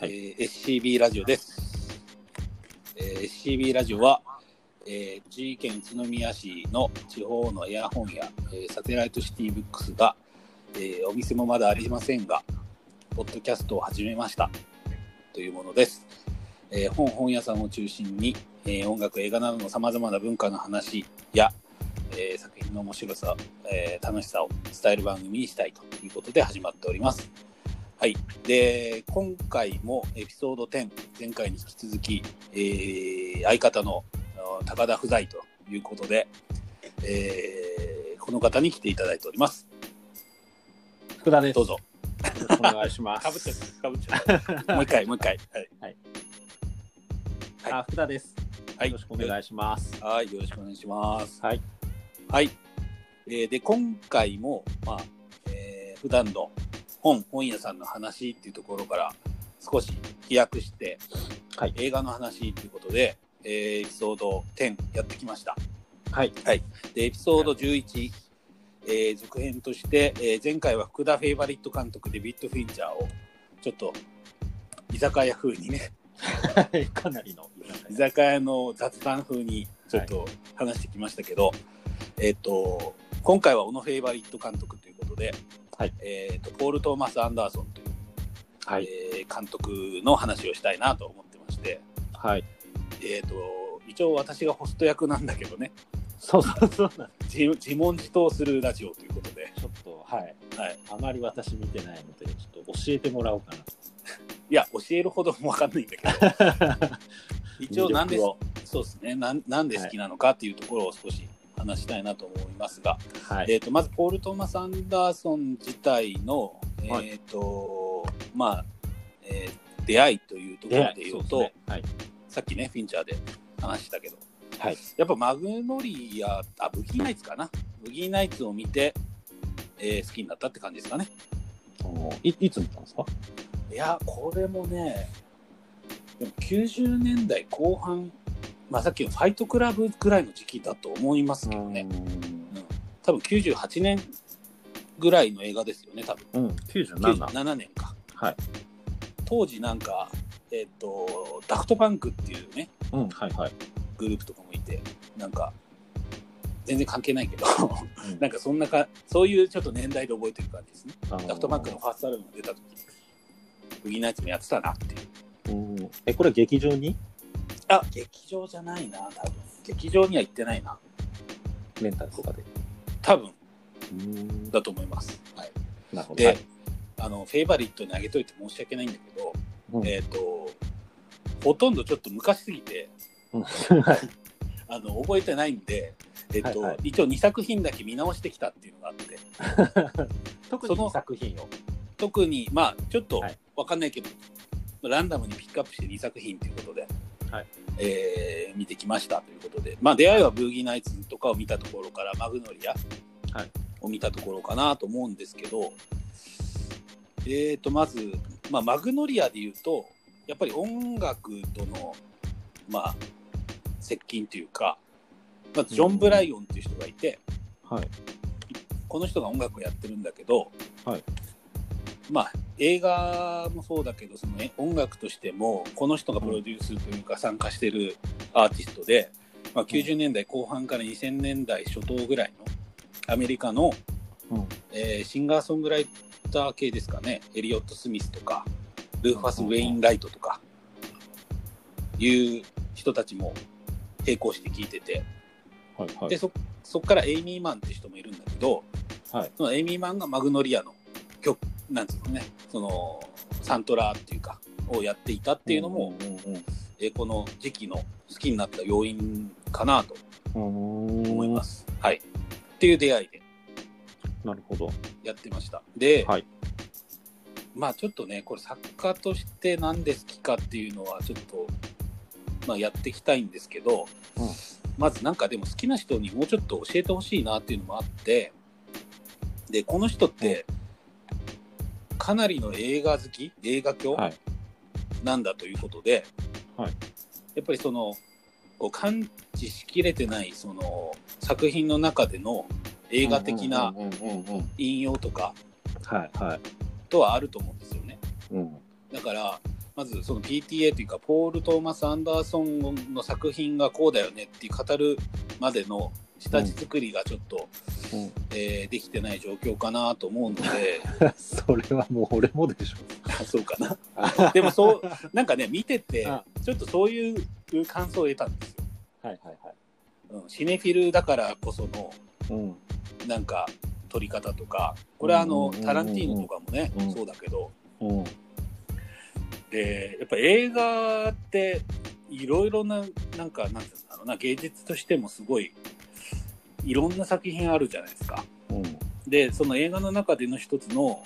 えー SCB ラジオです。えー SCB ラジオは、えー栃木県宇都宮市の地方のエア本屋、えーサテライトシティブックスが、えーお店もまだありませんが、ポッドキャストを始めましたというものです。えー本本屋さんを中心に、えー音楽、映画などのさまざまな文化の話や、えー作品の面白さ、えー楽しさを伝える番組にしたいということで始まっております。はい。で、今回もエピソード10、前回に引き続き、えー相方のあ高田不在ということで、えーこの方に来ていただいております。福田です。どうぞ。よろしくお願いします。かぶっちゃった。かぶっちゃった。もう一回、もう一回。はい。はいあ、福田です。はいよろしくお願いします。はい。よろしくお願いします。はい。はい。えーで、今回も、まあ、えー普段の本、本屋さんの話っていうところから少し飛躍して、はい映画の話ということで、えーエピソード10やってきました。はい。で、エピソード11、えー続編として、えー前回は福田フェイバリット監督デビッド・フィンチャーを、ちょっと、居酒屋風にね、かなりの。居酒屋の雑談風にちょっと話してきましたけど、えっ、と、今回はオノ・フェイバリット監督ということで、はいえっ、と、ポール・トーマス・アンダーソンという、はい。えー監督の話をしたいなと思ってまして、はい。えっ、と、一応私がホスト役なんだけどね、そうそうそう自自問自答するラジオということで、す。ちょっと、はい。はい。あまり私見てないので、ちょっと教えてもらおうかいや、教えるほどもわかんないんだけど、な。一応なんでそうですねなん、なんで好きなのかっていうところを少し話したいなと思いますが、はい。えー、とまずポール・トーマス・アンダーソン自体の、えはいーとまあえー出会いというところで言うとねはい。さっきねフィンチャーで話したけどはい。やっぱマグノリアあブギーナイツかな？ブギーナイツを見て、えー好きになったって感じですかねおいいつ見たんですか？いやこれもねでも90年代後半、まあ、さっきのファイトクラブぐらいの時期だと思いますけどね、うん多分98年ぐらいの映画ですよね多分うん。うん。97。97年かはい。当時なんかえっ、とダフトパンクっていうねうん。はいはい。グループとかもいてなんか全然関係ないけどうん なんかそんなかそういうちょっと年代で覚えてる感じですねあのーダフトパンクのファーストアルバムが出た時ブギーナイツもやってたなっていううんえ、これ劇場に？あ劇場じゃないな多分。劇場には行ってないな。レンタルとかで。多分。うん。だと思います、はい、なるほど。で、はい。あのフェイバリットにあげといて申し訳ないんだけど、うん。えっ、とほとんどちょっと昔すぎてうん。はい。あの覚えてないんで、えっとはいはい。一応2作品だけ見直してきたっていうのがあって。特そのに作品を。特にまあちょっとはい。わかんないけど、ランダムにピックアップして2作品ということで、はい。えー見てきましたということで、まあ、出会いはブーギーナイツとかを見たところからマグノリアはい。を見たところかなと思うんですけど、えー、とまず、まあ、マグノリアで言うとやっぱり音楽との、まあ、接近というか、まずジョン・ブライオンっていう人がいて、はい。この人が音楽をやってるんだけど、はいまあ映画もそうだけどその、ね、音楽としてもこの人がプロデュースというか参加してるアーティストで、まあ、90年代後半から2000年代初頭ぐらいのアメリカの、うん。えーシンガーソングライター系ですかねエリオット・スミスとかルーファス・ウェインライトとかいう人たちも並行して聴いてて、はいはい。でそそこからエイミー・マンって人もいるんだけど、はいそのエイミー・マンがマグノリアの曲なんつうのねそのサントラっていうかをやっていたっていうのも、えーこの時期の好きになった要因かなと思思いま。す。はい、っていう出会いでなるほど。やってました。で、はいまあちょっとねこれ作家として何で好きかっていうのはちょっと、まあ、やっていきたいんですけど、うんまずなんかでも好きな人にもうちょっと教えてほしいなっていうのもあってでこの人ってかなりの映画好き映画教はい。なんだということで、はいやっぱりそのこう感知しきれてないその作品の中での映画的な。引用とか。とはあると思うんですよね。うん。だから、まずその PTA というかポール・トーマス・アンダーソンの作品がこうだよねって語るまでの下地作りがちょっと、うん。えーできてない状況かなと思うので。それはもう俺もでしょ。あそうかな。でもそうなんかね見ててあ。ちょっとそういう感想を得たんですよ、はいはいはい。うん、シネフィルだからこそのうん。なんか撮り方とかこれはあのタランティーノとかもね、うん。そうだけど。うん。でやっぱ映画っていろいろななんかなんていうんだろうな芸術としてもすごいいろんな作品あるじゃないですか。うん。でその映画の中での一つの、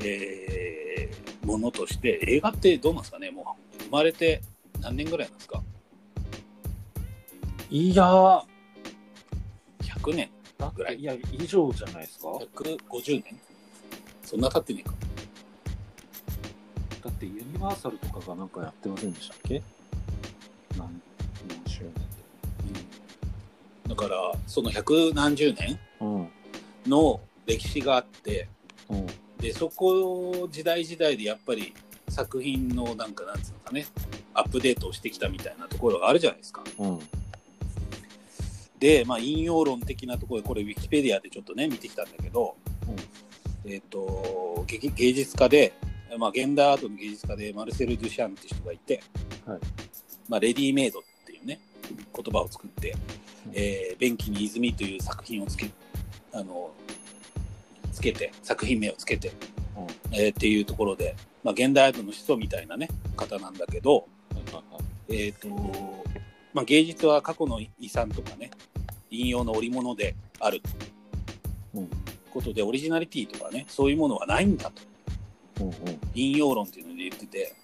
えーものとして映画ってどうなんですかね？もう生まれて何年ぐらいなんですか？いやー、100年だぐらい。いや、以上じゃないですか？150年？そんな経ってねえか。だってユニバーサルとかがなんかやってませんでしたっけ？からその百何十年。の歴史があってうん。でそこ時代時代でやっぱり作品のなんかなんつうのかねアップデートをしてきたみたいなところがあるじゃないですか。うん。で、まあ、引用論的なところでこれウィキペディアでちょっとね見てきたんだけど、えっ、と芸芸術家で、まあ、現代アートの芸術家でマルセル・デュシャンって人がいて、はいまあ、レディメイドっていうね言葉を作ってうん「えー便器に泉」という作品をつけあのつけて作品名をつけて、うん。えーっていうところで、まあ、現代アートの始祖みたいなね方なんだけど、えっ、と、まあ、芸術は過去の遺産とかね、引用の織物である。うん。ことで、オリジナリティとかね、そういうものはないんだと、うん。うん。引用論っていうので言ってて、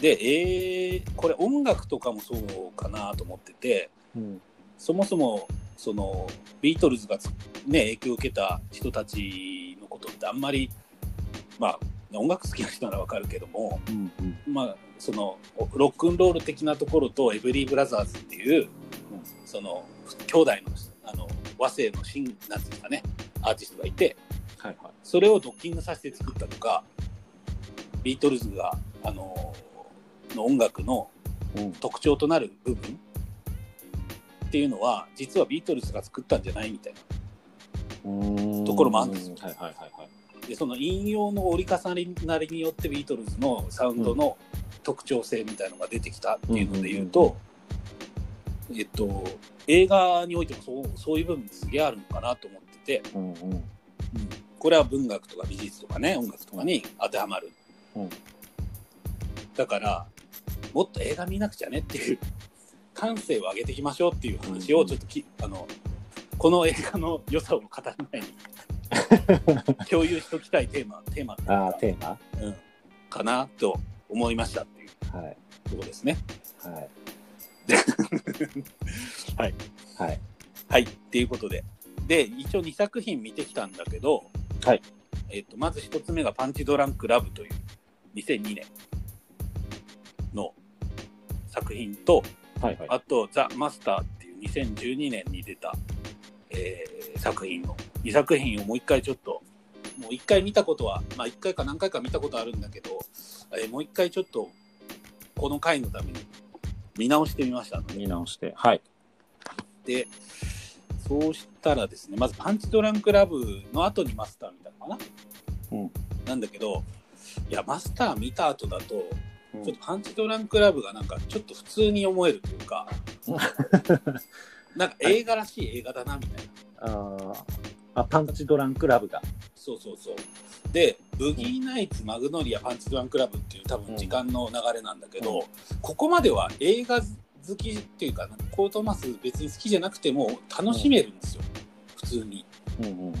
で、えーこれ音楽とかもそうかなと思ってて、うん。そもそも、その、ビートルズがつね、影響を受けた人たちのことってあんまり、まあ、音楽好きな人ならわかるけども、うん。うん。まあ、そのロックンロール的なところとエブリー・ブラザーズっていう、その兄弟のあの和製の新なんていうんですかねアーティストがいてはいはい。それをドッキングさせて作ったとかビートルズがあのの音楽のうん。特徴となる部分っていうのは実はビートルズが作ったんじゃないみたいな。ところもあるんですよ。はいはいはいはい。でその引用の折り重なりによってビートルズのサウンドの特徴性みたいのが出てきたっていうので言うと、えっと、映画においてもそうそういう部分すげえあるのかなと思ってて、うん。うん。これは文学とか美術とかね音楽とかに当てはまる、うん。だからもっと映画見なくちゃねっていう感性を上げていきましょうっていう話をちょっとき、あのこの映画の良さを語る前に 共有しときたいテーマテーマああ、テーマ？うん、かなと思いましたっていうはい。ところですね。はい。はい。はい。はい。っていうことで。で、一応2作品見てきたんだけど、はい。えっ、と、まず1つ目がパンチドランクラブという2002年の作品と、はいはい。あとザ・マスターっていう2012年に出た、えー作品の2作品をもう一回ちょっと、もう一回見たことは、まあ一回か何回か見たことあるんだけど、えーもう一回ちょっと、この回のために見直してみましたので、見直して。はい。で、そうしたらですね、まずパンチドランクラブの後にマスター見たのかな？うん。なんだけど、いや、マスター見た後だと、うんちょっとパンチドランクラブがなんかちょっと普通に思えるというか、なんか映画らしい映画だなみたいな。あーあ、パンチドランクラブが。そうそうそう。で、ブギーナイツ、マグノリア、パンチドランクラブっていう多分時間の流れなんだけど、うここまでは映画好きっていうか、コートマス別に好きじゃなくても楽しめるんですよ、普通に。うんうんうん。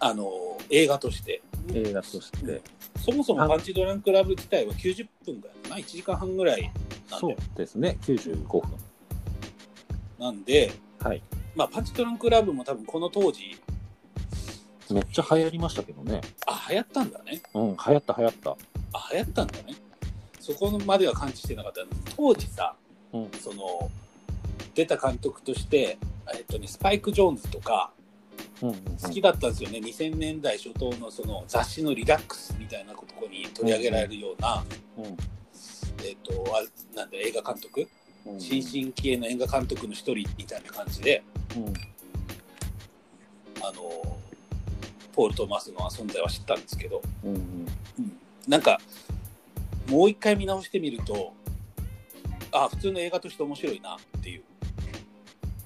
あの、映画として。映画として。そもそもパンチドランクラブ自体は90分ぐらいかな、1時間半ぐらいなんそうで。ですね。95分。なんで、はい。まあ、パンチドランクラブも多分この当時、めっちゃ流行りましたけどね。あ、流行ったんだね。うん、流行った流行った。あ、流行ったんだね。そこまでは感知してなかった。当時さ、うんその、出た監督として、えっとね、スパイク・ジョーンズとか、好きだったんですよね、2000年代初頭のその雑誌のリラックスみたいなとこに取り上げられるような、うん。えっ、とあなんだ映画監督、うん。新進気鋭の映画監督の一人みたいな感じで。うん。あのポール・トーマスの存在は知ったんですけど、うん。うん。なんかもう一回見直してみるとあ普通の映画として面白いなっていう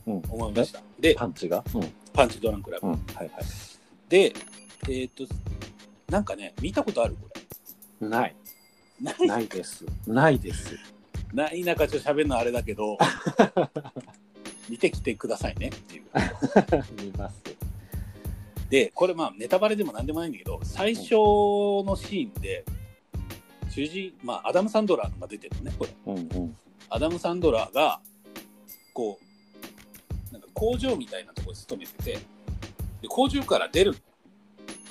うん。思いました。でパンチが？うんパンチドランクラブ。うん。はいはい。でえっ、となんかね見たことあるこない。れない。ないです。ないです。ない中ちょっと喋るのあれだけど 見てきてくださいね。っていう。見ます。でこれまあネタバレでもなんでもないんだけど最初のシーンで主人まあアダム・サンドラーが出てるのねこれ。うんうん。アダム・サンドラーがこう工場みたいなところに勤めててで工場から出る。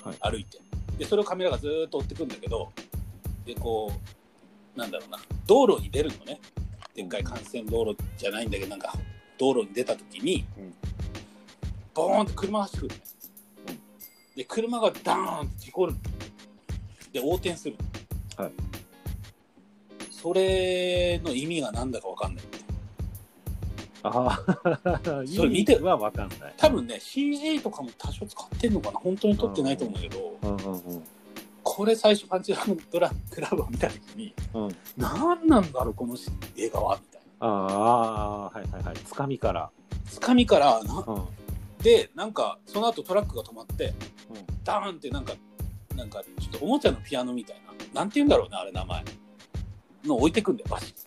の、はい。歩いて。でそれをカメラがずーっと追ってくんだけどでこうなんだろうな。道路に出るのね。でっかい幹線道路じゃないんだけどなんか道路に出た時に、うん。ボーンって車が走ってくるのね、で車がダーンって事故るの。で横転するの。はい。それの意味が何だか分かんないああそれ見て。はわかんない。多分ね CG とかも多少使ってんのかな。本当に撮ってないと思うんだけど、うんうんうん。これ最初パンチラドラクラブを見た時にうん。何なんだろうこの映画は？みたいな。ああはいはいはい。つかみから。つかみからなうん。でなんかその後トラックが止まってうん。ダーンってなんかなんかちょっとおもちゃのピアノみたいななんて言うんだろうねあれ名前。の置いてくんだよバシって、うん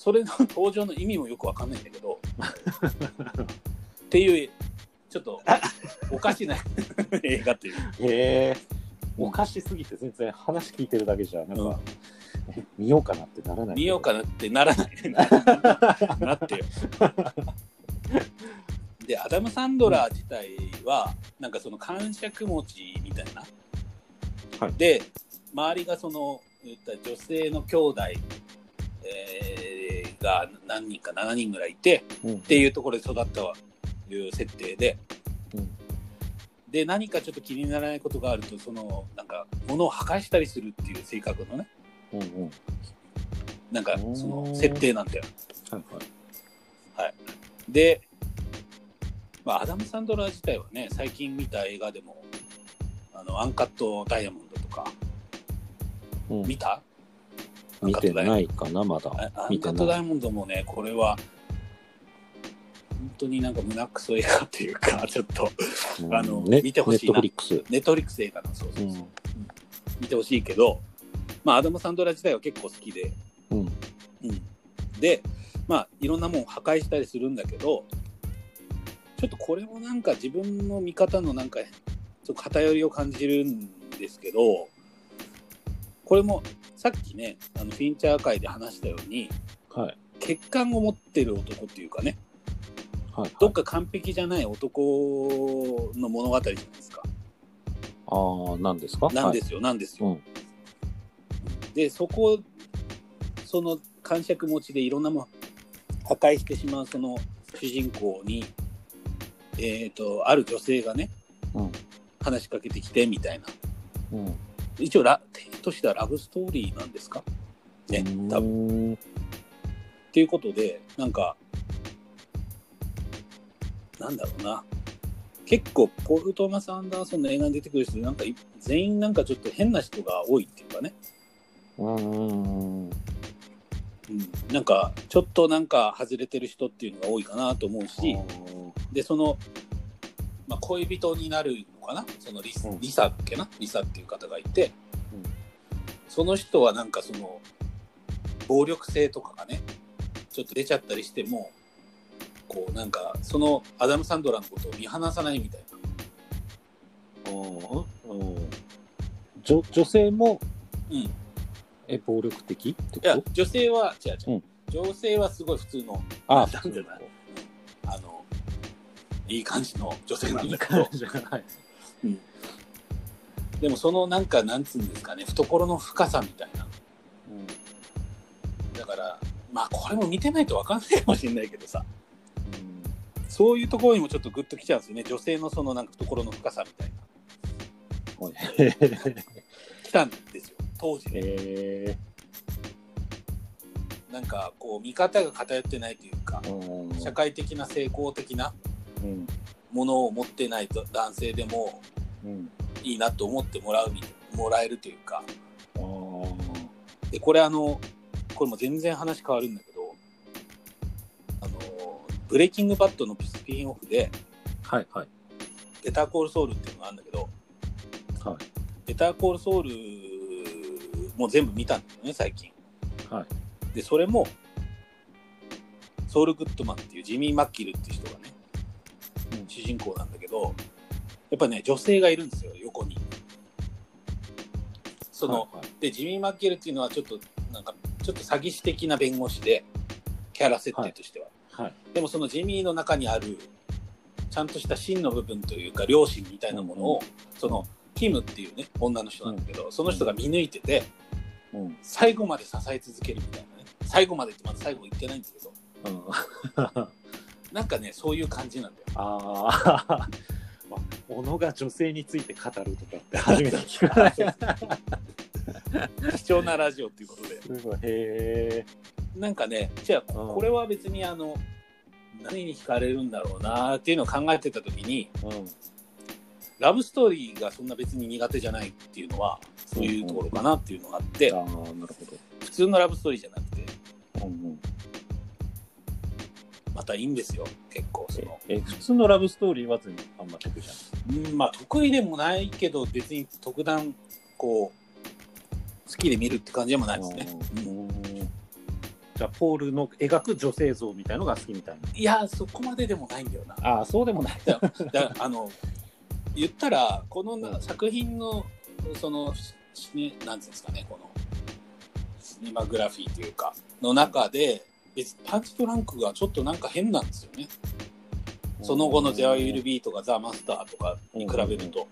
それの登場の意味もよくわかんないんだけど っていうちょっとおかしな 映画っていう。へえ。おかしすぎて全然話聞いてるだけじゃなんか、え見ようかなってならない。見ようかなってならない。なってよ。でアダム・サンドラー自体はなんかその感触持ちみたいな、はい。で周りがその言った女性の兄弟、えーが何人か7人ぐらいいてうん。っていうところで育ったという設定で。うん。で何かちょっと気にならないことがあるとそのなんか物を破壊したりするっていう性格のねうんうん。なんかその設定なんだよ。はいはい。で、まあ、アダム・サンドラー自体はね最近見た映画でもあのアンカット・ダイヤモンドとかうん。見た、見てないかなまだ。あアンカット・ダイヤモンドもねこれは本当になんか胸くそ映画っていうか ちょっとうんあのね見てほしいな。ネットフリックス。ネットフリックス映画のそうそうそう、うん。見てほしいけど、まあ、アダム・サンドラー自体は結構好きで、うん。うん、でまあいろんなもん破壊したりするんだけどちょっとこれもなんか自分の見方のなんかちょっと偏りを感じるんですけどこれもさっきねあのフィンチャー回で話したようにはい。欠陥を持ってる男っていうかねはいどっか完璧じゃない男の物語じゃないですか。ああなんですか？なんですよ、なんですよ。うん。でそこその感触持ちでいろんなもん破壊してしまうその主人公に、えー、とある女性がねうん。話しかけてきてみたいな。うん。一応ラテとしてはラブストーリーなんですか？ね多分。分っていうことでなんかなんだろうな。結構ポール・トーマス・アンダーソンの映画に出てくる人なんかい全員なんかちょっと変な人が多いっていうかね。うんなんかちょっとなんか外れてる人っていうのが多いかなと思うしでその、まあ、恋人になるのかな？そのリ,、うん。リサっけな？リサっていう方がいて、うんその人はなんかその暴力性とかがねちょっと出ちゃったりしてもこうなんかそのアダム・サンドラーのことを見放さないみたいな。うんうん女女性もうん、いえ暴力的ってこと？や女性は違う違う、うん。女性はすごい普通のあなんていうのあのいい感じの女性なんだけど。じゃないでもそのなんかなんつうんですかね懐の深さみたいな。だからまあこれも見てないと分かんないかもしれないけどさ。そういうところにもちょっとグッときちゃうんですよね。女性のそのなんか懐の深さみたいな。はい。来たんですよ。当時ね。えなんかこう見方が偏ってないというかー、うん。社会的な成功的なうん。ものを持ってないと男性でもうんいいなと思ってもらうみもらえるというか。でこれあのこれも全然話変わるんだけどあのブレイキングバットのスピンオフではいはい「ベターコールソウル」っていうのがあるんだけどはい。ベターコールソウルも全部見たんだよね最近。はい。でそれもソウル・グッドマンっていうジミー・マッキルっていう人がね、うん。主人公なんだけどやっぱね女性がいるんですよ横に。その、はいはい。でジミー・マッキルっていうのはちょっとなんかちょっと詐欺師的な弁護士でキャラ設定としては、はい。でもそのジミーの中にあるちゃんとした真の部分というか良心みたいなものを、そのキムっていうね女の人なんだけど、その人が見抜いててうん。最後まで支え続けるみたいなね。最後までってまだ最後言ってないんですけど。うん。なんかねそういう感じなんだよ。あ、小野が女性について語るとかって初めて聞くね。貴重なラジオっていうことですごい、へなんかねじゃあうんこれは別にあの何に惹かれるんだろうなっていうのを考えてた時にえ。うん。ラブストーリーがそんな別に苦手じゃないっていうのはそういうところかなっていうのがあってああ、なるほ普通のラブストーリーじゃなくてまたいいんですよ。結構その。え、普通のラブストーリーはあんま得意じゃうんまあ得意でもないけど別に特段こう好きで見るって感じでもないない。ですね、うん。じゃあ、ポールの描く女性像みたいのが好きみたいいやそこまででもないんだよな。な。ああ、そうでもない。だ。だあの言ったらこのなうん。作品のそのしねなんていうんですかねこのシネマグラフィーというかの中で別にパンチドランクがちょっとなんか変なんですよね。その後の「ゼア・ウィル・ビー」とか「ザ・マスター」とかに比べると。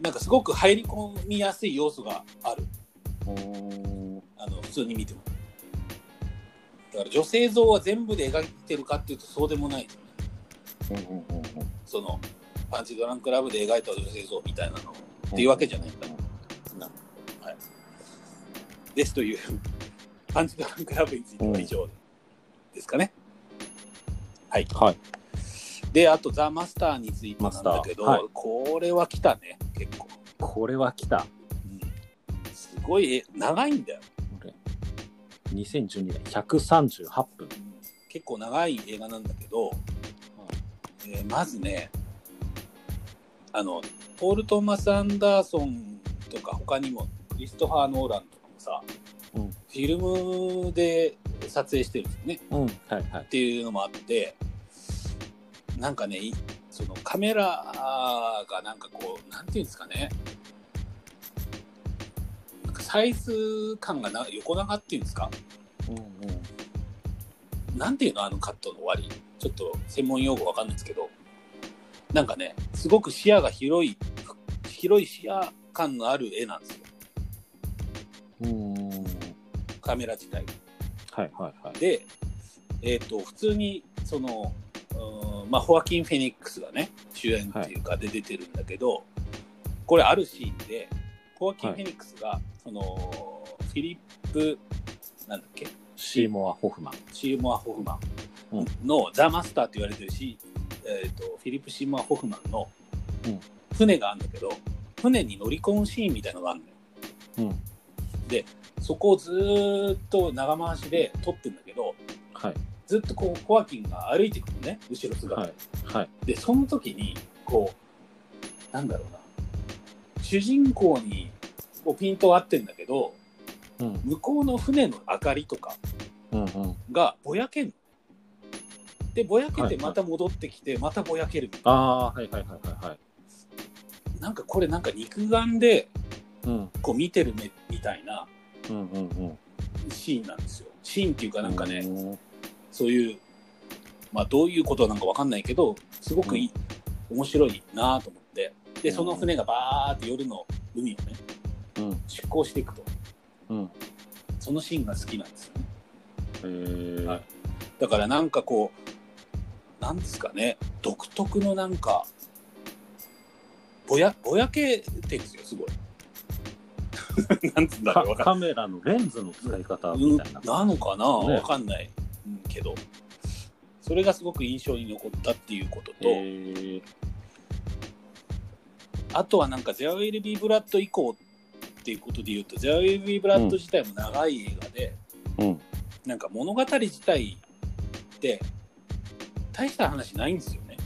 なんかすごく入り込みやすい要素がある。うん。あの普通に見ても。だから女性像は全部で描いてるかっていうとそうでもないそのパンチドランクラブで描いた女性像みたいなのっていうわけじゃないんだ。はい、ですというパンチドランクラブについては以上ですかね。はい。はい。で、あとザ・マスターについてなんだけど、はいこれは来たね、結構。これは来た。うん、すごいえ長いんだよ。これ2012年138分。結構長い映画なんだけど、えーまずね、あの、ポール・トーマス・アンダーソンとか他にもクリストファー・ノーランとかもさ、うんフィルムで撮影してるんですよね。うん。はいはいっ。ていうのもあって、なんかね、いそのカメラがなんかこう、なんていうんですかね、なんかサイズ感がな横長っていうんですか、うんうん。なんていうの、あのカットの終わり。ちょっと専門用語わかんないですけど、なんかね、すごく視野が広い、広い視野感のある絵なんですよ、うん。カメラ自体が。はいはいはい。で、えっ、と、普通に、その、うんまあ、ホアキン・フェニックスがね、主演っていうかで出てるんだけど、これあるシーンで、ホアキン・はいフェニックスが、その、フィリップ、なんだっけ、シーモア・ホフマン。シーモア・ホフマうんンのザ・マスターって言われてるし、えっ、と、フィリップ・シーモア・ホフマンのうん船があるんだけど、船に乗り込むシーンみたいのがあるのよ。うん。そこをずーっと長回しで撮ってんだけど、はい。ずっとこう、ホアキンが歩いてくるのね、後ろ姿で。はい。はい。で、その時に、こう、なんだろうな、主人公にこうピントは合ってんだけど、うん。向こうの船の明かりとかうんうん。がぼやけんの。で、ぼやけはいてまた戻ってきて、またぼやける。ああ、はいはいはいはいはい。なんかこれなんか肉眼でうん。こう見てる目みたいなうんうんうん。シーンなんですよ。シーンっていうかなんかね、うんそういう、まあどういうことなのかわかんないけど、すごくいい、面白いなと思って。で、その船がバーって夜の海をね、うん。出港していくと。うん。そのシーンが好きなんですよね。へえ。はいだからなんかこう、なんですかね、独特のなんか、ぼや、ぼやけてるんですよ、すごい。なんつうんだろう、カカメラのレンズの使い方うんみたいな。なのかな？わ、ねかんない、うん、けど、それがすごく印象に残ったっていうことと、えー。あとはなんか、ゼアウェルビー・ブラッド以降っていうことで言うと、ゼアウェルビー・ブラッド自体も長い映画で、うん。なんか物語自体って、大した話ないんですよね。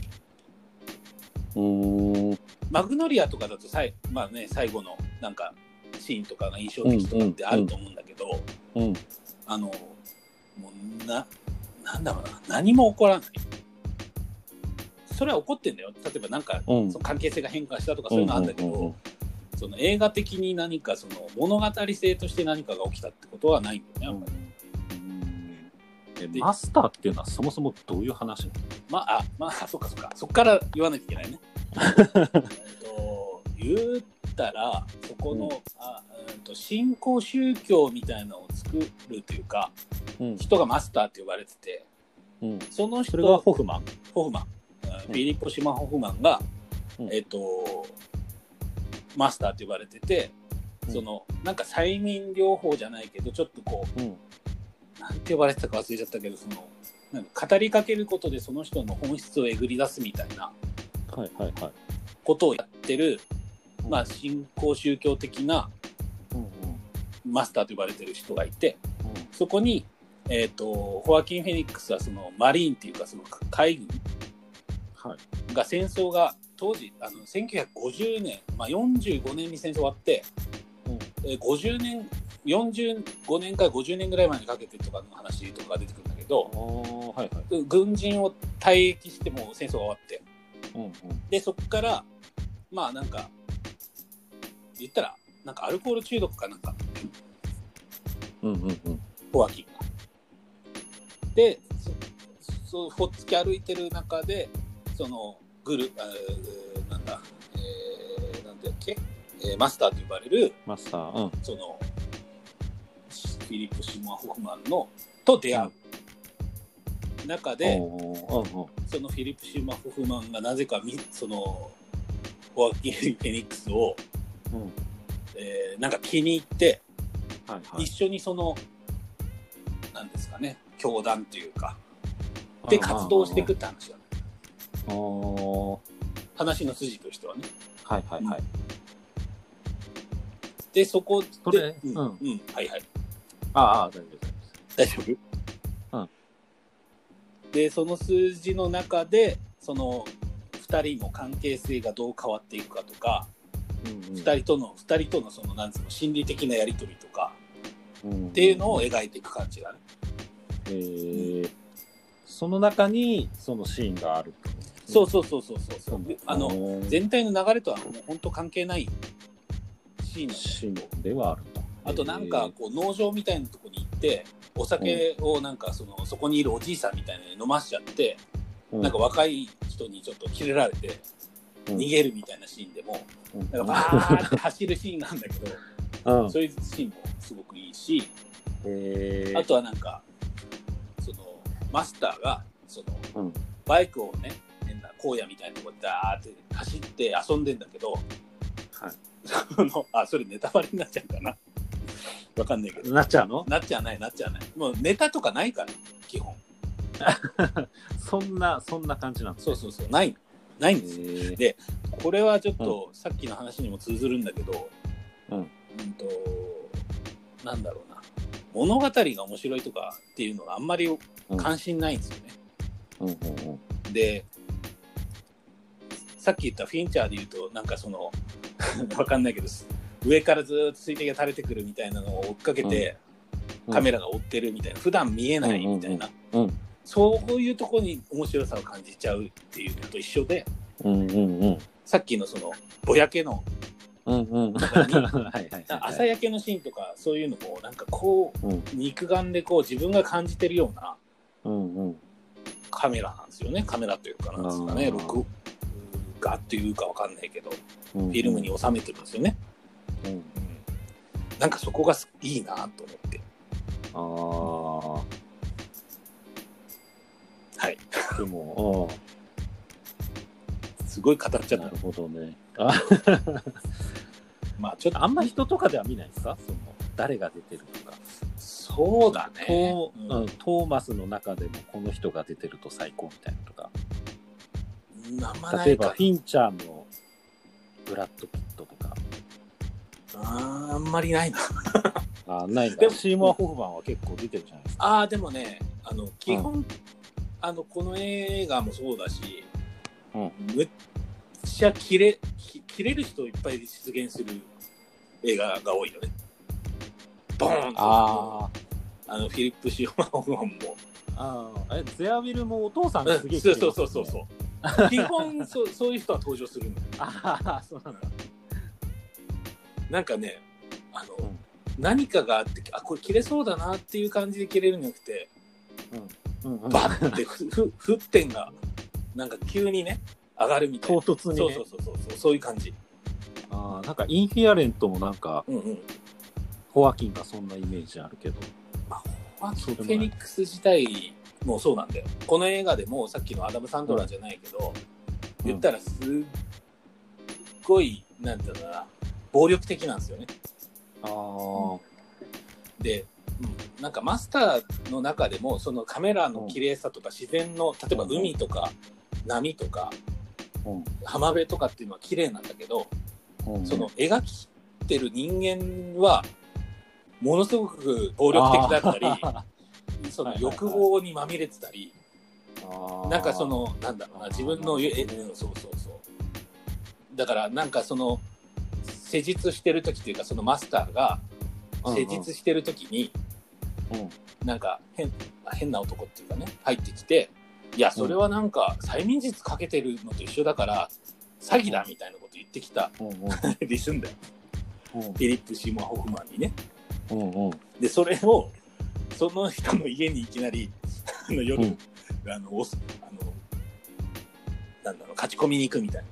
マグノリアとかだとさい、まあね、最後のなんかシーンとかが印象的とかってあると思うんだけど、うん。あの、もうな、なんだろうな、何も起こらない。それは起こってんだよ。例えばなんか、うんその関係性が変化したとかそういうのあるんだけど、その映画的に何かその物語性として何かが起きたってことはないんだよね。マスターっていうのはそもそもどういう話まあ、あ、まあ、そっかそっか。そっから言わなきゃいけないね。えっと、言ったら、そこの、うんあうんと新興宗教みたいなのを作るというか、うん。人がマスターって呼ばれてて、うん。その人、それがホフマンホフマン、うんフィリッポ・シマ・ホフマンが、うんえっと、マスターって呼ばれてて、うんその、なんか催眠療法じゃないけど、ちょっとこうん。う、なんて呼ばれてたか忘れちゃったけど、その、なんか語りかけることでその人の本質をえぐり出すみたいなはいはいはい。ことをやってる、うんまあ、新興宗教的な。マスターと呼ばれてる人がいて、そこに、えっ、と、ホアキン・フェニックスはそのマリーンっていうか、その海軍はい。が戦争が当時、あの、1950年、まあ、45年に戦争終わって、うん。えー50年、45年から50年ぐらい前にかけてとかの話とかが出てくるんだけど、はいはい。う軍人を退役してもう戦争が終わって、うんうん。で、そこから、まあなんか、言ったら、なんかアルコール中毒かなんか、うんうんうん。ホアキンが。で、そそう、ほっつき歩いてる中で、その、グル、あーなんだ、えー、なんてやっけ、えーマスターと呼ばれる、マスター。うん。その、フィリップ・シモア・ホフマンの、と出会う。うんうん。そのフィリップ・シモア・ホフマンがなぜかみ、その、ホアキン・フェニックスを、うん。えーなんか気に入って、はいはい。一緒にその、なんですかね、教団というか、で活動していくって話が、ね、話の筋としてはね。ーはいはいはい。で、そこで、それうん、うんうん、はいはい。ああ、大丈夫。大丈夫？うん。で、その数字の中で、その、二人の関係性がどう変わっていくかとか、うん二、人との、二人とのその、なんつうの、心理的なやりとりとか、うん。っていうのを描いていく感じだね。え。ーその中にそのシーンがあると。そうそうそうそうそうそう。であの、の全体の流れとはもう本当関係ないシーンではあると。あとなんかこう農場みたいなとこに行ってお酒をなんかそのそこにいるおじいさんみたいなのに飲ましちゃって、うん、なんか若い人にちょっとキレられてうん逃げるみたいなシーンでも、うん、なんかバーって走るシーンなんだけど、うん、そういうシーンもすごくいいし、えー。あとはなんかそのマスターがその、うん。バイクをね変な荒野みたいなとこでダーって走って遊んでんだけど、はい。そのあそれネタバレになっちゃうかな。わかんないけど。なっちゃうの？なっちゃわないなっちゃわない。もうネタとかないから基本。そんな、そんな感じなんですそうそうそう。ないないんです。よえー。でこれはちょっと、さっきの話にも通ずるんだけどうん。うんとなんだろうな。物語が面白いとかっていうのがあんまり関心ないんですよね、うん。うんうん。でさっき言ったフィンチャーで言うとなんかその わかんないけど上からずーっと水滴が垂れてくるみたいなのを追っかけて、うん。カメラが追ってるみたいな。普段見えないみたいな、うんうんそういうところに面白さを感じちゃうっていうのと一緒でうんうんうん。さっきのそのぼやけのうんうん。とかに はいはいはい。朝焼けのシーンとかそういうのもなんかこうんう肉眼でこう自分が感じてるようなうんうん。カメラなんですよねカメラというかなんですかね録画っていうかわかんないけどフフィルムに収めてるんですよね、うん。なんかそこがすいいなと思ってああ。はい。でも、すごい語っちうん、ゃったなるほどね。あ。まあちょっとあんま人とかでは見ないですか？その誰が出てるとか。そうだね。トーうん。うんトーマスの中でもこの人が出てると最高みたいなとか。あんまな例えばフィンチャーのブラッド・ピットとか。あーあんまりないな。あないでもシーモア・ホフマンは結構出てるじゃないですか。ああでもねあの基本、あのこの映画もそうだし、うん。むっちゃ切れき切れる人いっぱい出現する映画が多いよね。ボーンと。ああのフィリップ・シーマン・も。ああ、え、ゼアウィルもお父さんうん。すげえ、そうそうそうそうそう。基本そうそういう人は登場するんだよ。ああ、そうなんだ。なんかねあの、うん。何かがあってあこれ切れそうだなっていう感じで切れるんじゃなくてうんうん、バッてふ ふ沸点がなんか急にね上がるみたいな。唐突に、ね。そうそうそうそうそういう感じ。ああ、なんかインフィアレントもなんか、うんうん。ホアキンがそんなイメージあるけど。まあ、フそうでもない。ェニックス自体もそうなんだよ。この映画でもさっきのアダム・サンドラーじゃないけど、言ったらすっごいなんていうのかな暴力的なんですよね。ああ、で、うん、なんかマスターの中でもそのカメラの綺麗さとか自然の例えば海とか波とかうん。浜辺とかっていうのは綺麗なんだけど、うん、その描きてる人間はものすごく暴力的だったりあ その欲望にまみれてたり、ー。なんかそ、のなんだろうな自分のえうんそうそうそう。だからなんかその施術してる時っていうかそのマスターが施術してる時に、うんなんか変変な男っていうかね入ってきていやそれはなんか催眠術かけてるのと一緒だから詐欺だみたいなこと言ってきたうんうん。りすんだよ。うん。フィリップ・シーモア・ホフマンにね。うんうん。でそれをその人の家にいきなり あの夜、うん。あのあのなんだろう勝ち込みに行くみたいな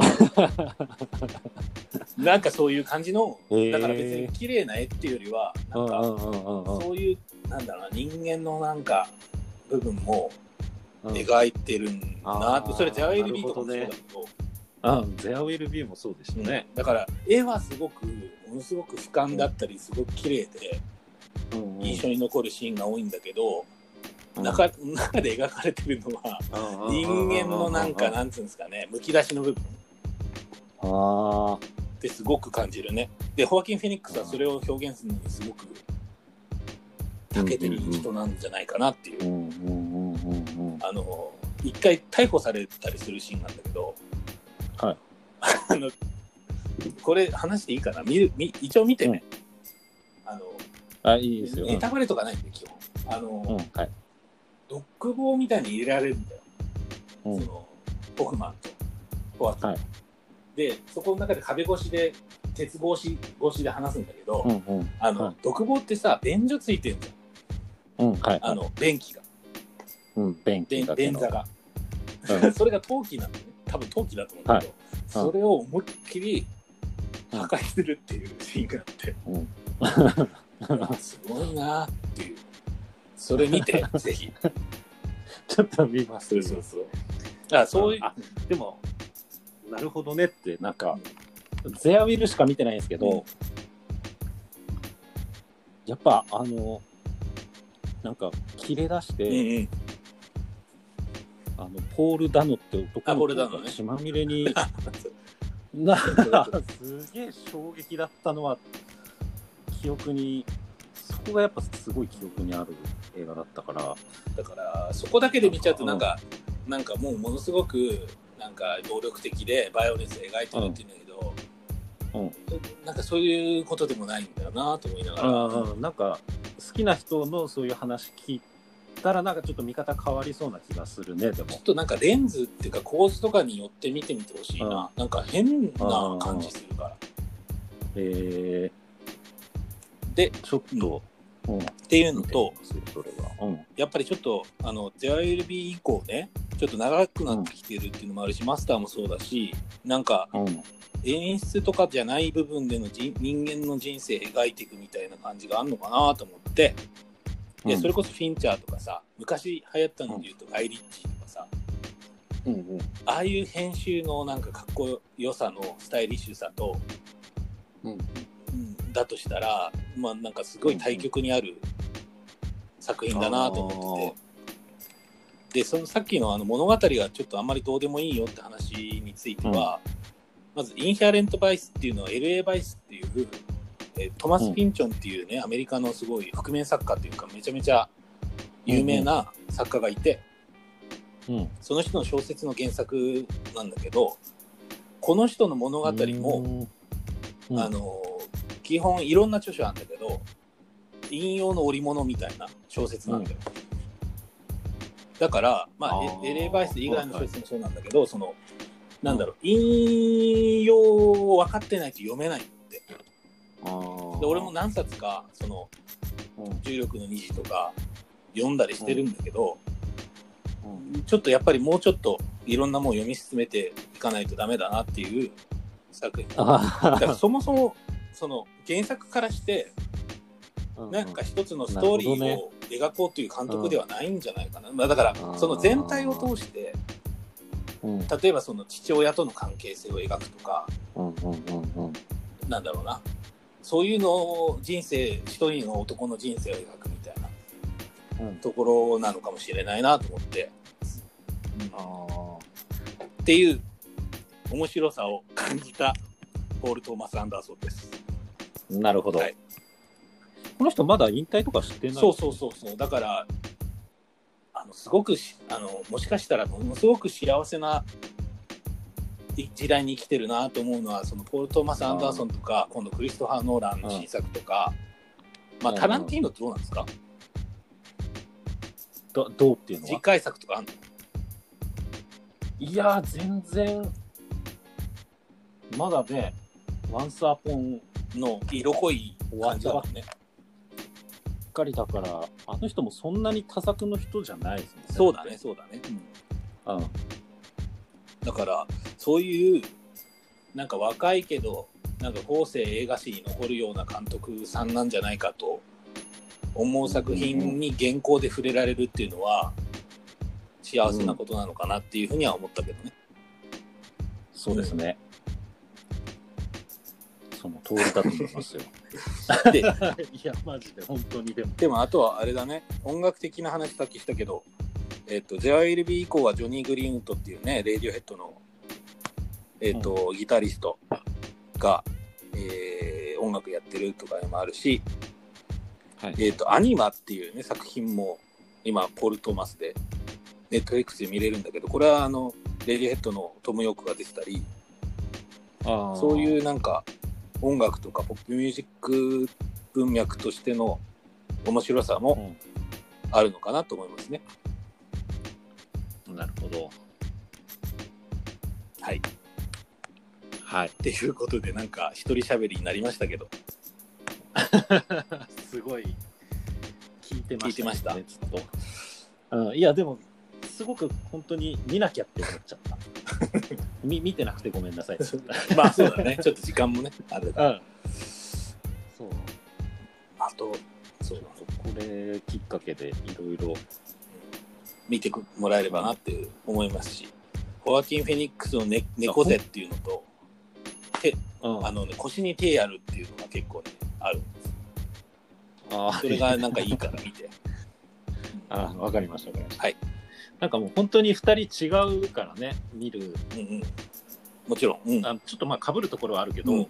なんかそういう感じのへー。だから別に綺麗な絵っていうよりはなんかうんうんうんうんそういうなんだろうな人間のなんか部分もうん。描いてるんだなあーとそれゼア LB とかもそうだけど。あゼアウィルビーもそうでしたね。だから絵はすごくものすごく俯瞰だったりすごく綺麗でうんうん。印象に残るシーンが多いんだけど、うん。中中で描かれてるのは人間のなんかなんつうんですかねむき出しの部分あってすごく感じるね。でホアキン・フェニックスはそれを表現するのにすごく長けてる人なんじゃないかなっていう、あ。の一回逮捕されたりするシーンなんだけど。はい。あのこれ話していいかな？見る見一応見てね、あのあ、いいですよ。ネタバレとかないんで基本。あの、うん、はい。ドッグ棒みたいに入れられるんだよ、うん。そのホフマンと。ホワキンはいでそこの中で壁越しで鉄格子越しで話すんだけど、うんうん。あの、はい独房ってさ便所ついてんじうん、はい。ゃんあの便器が。うん、便器便だけの。便座が、うん。それが陶器なのね。多分陶器だと思うんだけど、それを思いっきり破壊するっていうシーンがあって、あすごいなっていう。それ見て ぜひ。ちょっと見ます。そうそうそう。あそういうあでも、なるほどねって、なんか、ゼアウィルしか見てないんですけど、うん。やっぱ、あの、なんか、切れ出しうんて、うん。あの、ポール・ダノって男が血まみれに、な すげえ衝撃だったのは、記憶に、そこがやっぱすごい記憶にある映画だったから、だからそこだけで見ちゃうとなんか、なんかもうものすごくなんか暴力的でバイオレンス描いてるって言うんだけど、うん。なんかそういうことでもないんだよなと思いながら、あなんか好きな人のそういう話聞いたらなんかちょっと見方変わりそうな気がするねでも。ちょっとなんかレンズっていうか構図とかによって見てみてほしいな、なんか変な感じするから、えでー、ちょっと、うん、っていうのとそれは。うん。やっぱりちょっとあの JLB 以降ねちょっと長くなってきてるっていうのもあるし、マスターもそうだしなんかうん。演出とかじゃない部分での人人間の人生描いていくみたいな感じがあるのかなと思って、いやうん。それこそフィンチャーとかさ昔流行ったので言うとガイ・リッチーとかさうんうん。ああいう編集のなんかかっこよさのスタイリッシュさと、うんうんだとしたら、まあなんかすごい対極にある作品だなと思ってて。で、そのさっきのあの物語がちょっとあんまりどうでもいいよって話については、まずインヒャレント・バイスっていうのは LA バイスっていう、えートマス・ピンチョンっていうね、アメリカのすごい覆面作家っていうかめちゃめちゃ有名な作家がいて、うん。その人の小説の原作なんだけどこの人の物語も、うん、あの基本いろんな著書あるんだけど引用の織物みたいな小説なんだよ、だからまああーエエレーバイス以外の小説もそうなんだけど、そのなんだろう引用を分かってないと読めないって。で俺も何冊かそのうん。重力の虹とか読んだりしてるんだけど、うん。ちょっとやっぱりもうちょっといろんなものを読み進めていかないとダメだなっていう作品。あだからそもそもその原作からしてーなんか一つのストーリーを描こうという監督ではないんじゃないかな。まあだからその全体を通してうん。例えばその父親との関係性を描くとかうんうんうんうん。なんだろうな。そういうのを人生一人の男の人生を描くみたいなうん。ところなのかもしれないなと思って。あっていう面白さを感じたポール・トーマス・アンダーソンです。ーなるほど、はい。この人まだ引退とかしてない？そうそうそうそう。だから、あの、すごくし、あの、もしかしたらものすごく幸せない時代に生きてるなと思うのは、そのポール・トーマス・アンダーソンとか、今度クリストファー・ノーランの新作とか、まあ、うん。タランティーノってどうなんですか？どどうっていうのは？次回作とかあんの？いやー全然まだねワンスアポンの色濃い感じだもんね。ばっかりだからあの人もそんなに多作の人じゃないですねそうだね、そうだね。うんだからそういうなんか若いけどなんか後世映画史に残るような監督さんなんじゃないかと思う作品に原稿で触れられるっていうのは幸せなことなのかなっていうふうには思ったけどね。そうですね、その通りだと思いますよ。でいやマジで本当にでも。でもあとはあれだね。音楽的な話さっきしたけどえっ、と JYLB 以降はジョニー・グリーンウッドっていうねレイディオヘッドのえっ、と、ギタリストが、えー音楽やってるとかもあるし、はい。えっ、と、アニマっていうね、作品も今、ポール・トーマスで、ネットフリックスで見れるんだけど、これはあの、レディオヘッドのトム・ヨークが出てたり、あそういうなんか、音楽とかポップミュージック文脈としての面白さもん、あるのかなと思いますね。なるほど。はい。っはい。ていうことで、なんか、一人喋りになりましたけど、すごい聞いてました、聞いてました。ね、ずっと、うん、いやでもすごく本当に見なきゃって思っちゃった み見てなくてごめんなさい。まあそうだね、ちょっと時間もね、あれだ。うん。そう。あと、そうこれきっかけでいろいろ見てもらえればなって思いますし、ホアキン・フェニックスの、ね、猫背っていうのと、うん。あのね、腰に手やるっていうのが結構ね、あるんです。あそれがなんかいいから見て。あわかりましたわかりました。はいなんかもう本当に2人違うからね見る。うんうん。もちろん、うん、あちょっとまあ被るところはあるけど、うん。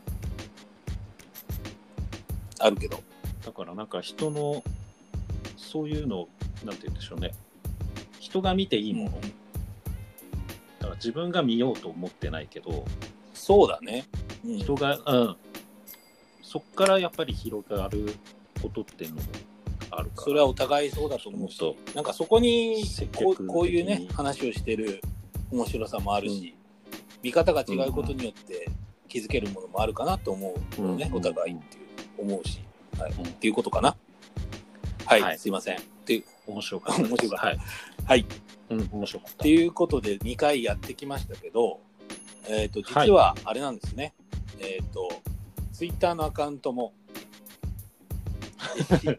あるけど。だからなんか人のそういうのなんて言うんでしょうね。人が見ていいもの、だから自分が見ようと思ってないけど。そうだね。うん、人が、うん、そっからやっぱり広がることっていうのもあるから。それはお互いそうだと思うしそ、なんかそこにこうこういうね、話をしてる面白さもあるし、見方が違うことによって気づけるものもあるかなと思うのね、うん。お互いっていう思うし、はい。うん。っていうことかな。はい、はい。すいません。っていう面白かった 面白かった。はい、はい、っうん、面白かった。ていうことで2回やってきましたけど、えっ、と、実はあれなんですね。えっ、と、ツイッターのアカウントも、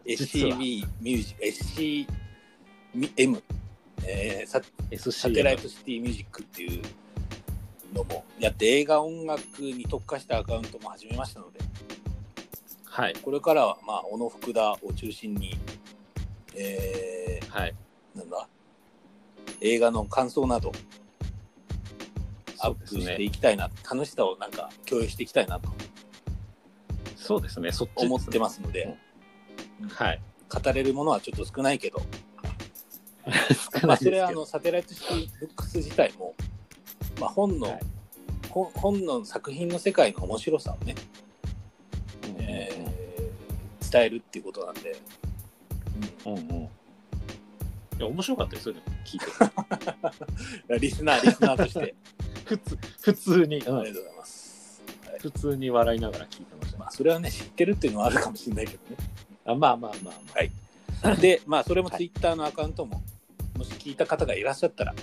SCB ミュージック、SCM えーササテライトシティミュージックっていうのもやって映画音楽に特化したアカウントも始めましたのではい。これからはまあ小野福田を中心に、えはい。ーなんだ？映画の感想などアップしていきたいな、楽しさをなんか共有していきたいなとそうですね。そっちですね思ってますので、はい。語れるものはちょっと少ないけど、少まあ、それはあのサテライトシティブックス自体も、まあ、本の、はい。本本の作品の世界の面白さをね、うんえー伝えるっていうことなんで、うんうん。いや、面白かったですよね。聞いて。うんリスナーリスナーとして。普通、普通に、うん。ありがとうございます、はい。普通に笑いながら聞いてました。ねまあ、それはね知ってるっていうのはあるかもしれないけどあまあまあまあまあ。ねでまあそれもツイッターのアカウントも、もし聞いた方がいらっしゃったら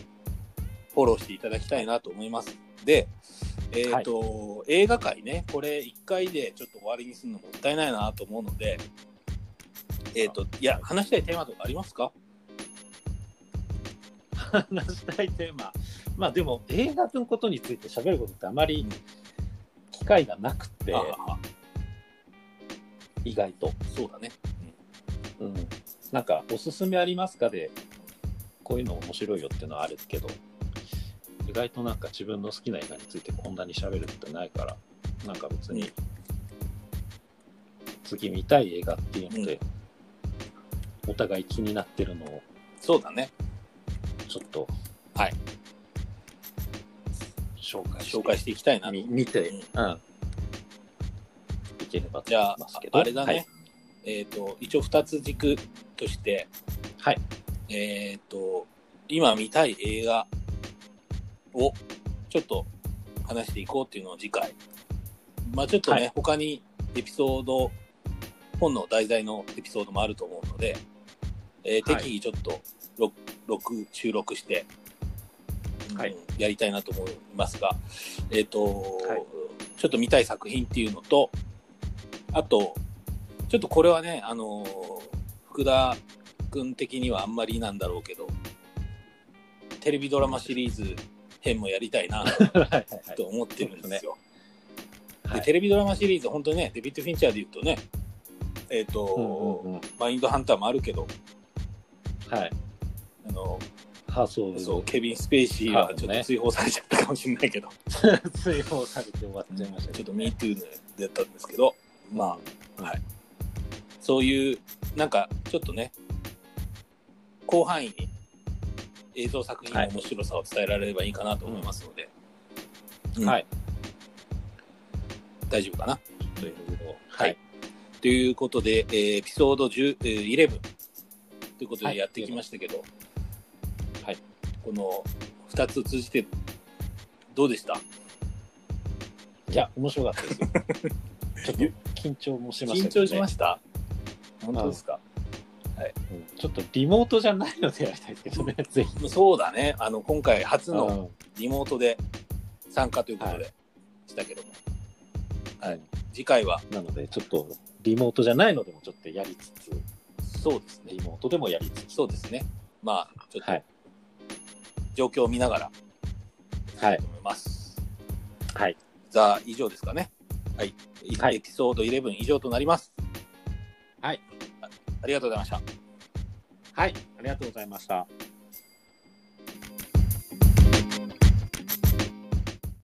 フォローしていただきたいなと思います。でえっ、と、映画界ねこれ1回でちょっと終わりにするのもったいないなと思うのでえっ、といや話したいテーマとかありますか？話したいテーマ。まあでも、映画のことについて喋ることってあまり機会がなくて、ああ意外と。そうだね。うん。なんか、おすすめありますかで、こういうの面白いよっていうのはあるけど、意外となんか自分の好きな映画についてこんなに喋るってないから、なんか別に、次見たい映画っていうので、お互い気になってるのをそうだね。ちょっと、はい。紹介して紹介していきたいなみ見て、うんうん。いければとじゃあ思いますけど。あれだね、はい。えっ、と一応2つ軸としてはい。えっ、と今見たい映画をちょっと話していこうっていうのを次回まあちょっとね、はい他にエピソード本の題材のエピソードもあると思うので、えーはい適宜ちょっと録録収録して、はいうんやりたいなと思いますがえっ、と、はいちょっと見たい作品っていうのとあとちょっとこれはねあの福田君的にはあんまりなんだろうけどテレビドラマシリーズ編もやりたいな と思ってるんですよ。はい。でテレビドラマシリーズ本当にねデビッド・フィンチャーで言うとねえっ、と、うんうんうん。マインドハンターもあるけどはい。あのハーソーそうケビン・スペイシーはちょっと追放されちゃったかもしれないけど、追放されて終わっちゃいましたちょっと MeToo でやったんですけどまあはい。そういうなんかちょっとね広範囲に映像作品の面白さを伝えられればいいかなと思いますので、うん。はい。大丈夫かな？ということではい。ということで、えーエピソード10、えー11ということはい。でやってきましたけど、はい。この2つ通じてどうでした？いや、面白かったですよ。ちょっと緊張もしましたね。張しました本当ですか？うんちょっとリモートじゃないのでやりたいですけどね、ぜひ。そうだね。あの、今回初のうんリモートで参加ということではしたけども、はいうん次回は？なので、ちょっとリモートじゃないのでもちょっとやりつつ、そうですねリ。モートでもやりつつ。そうですね。まあ、ちょっとはい。状況を見ながらはいと。思います。はい。じゃあ、以上ですかね。はい。はいエピソード11以上となります。はい。あありがとうございました。はい。ありがとうございました。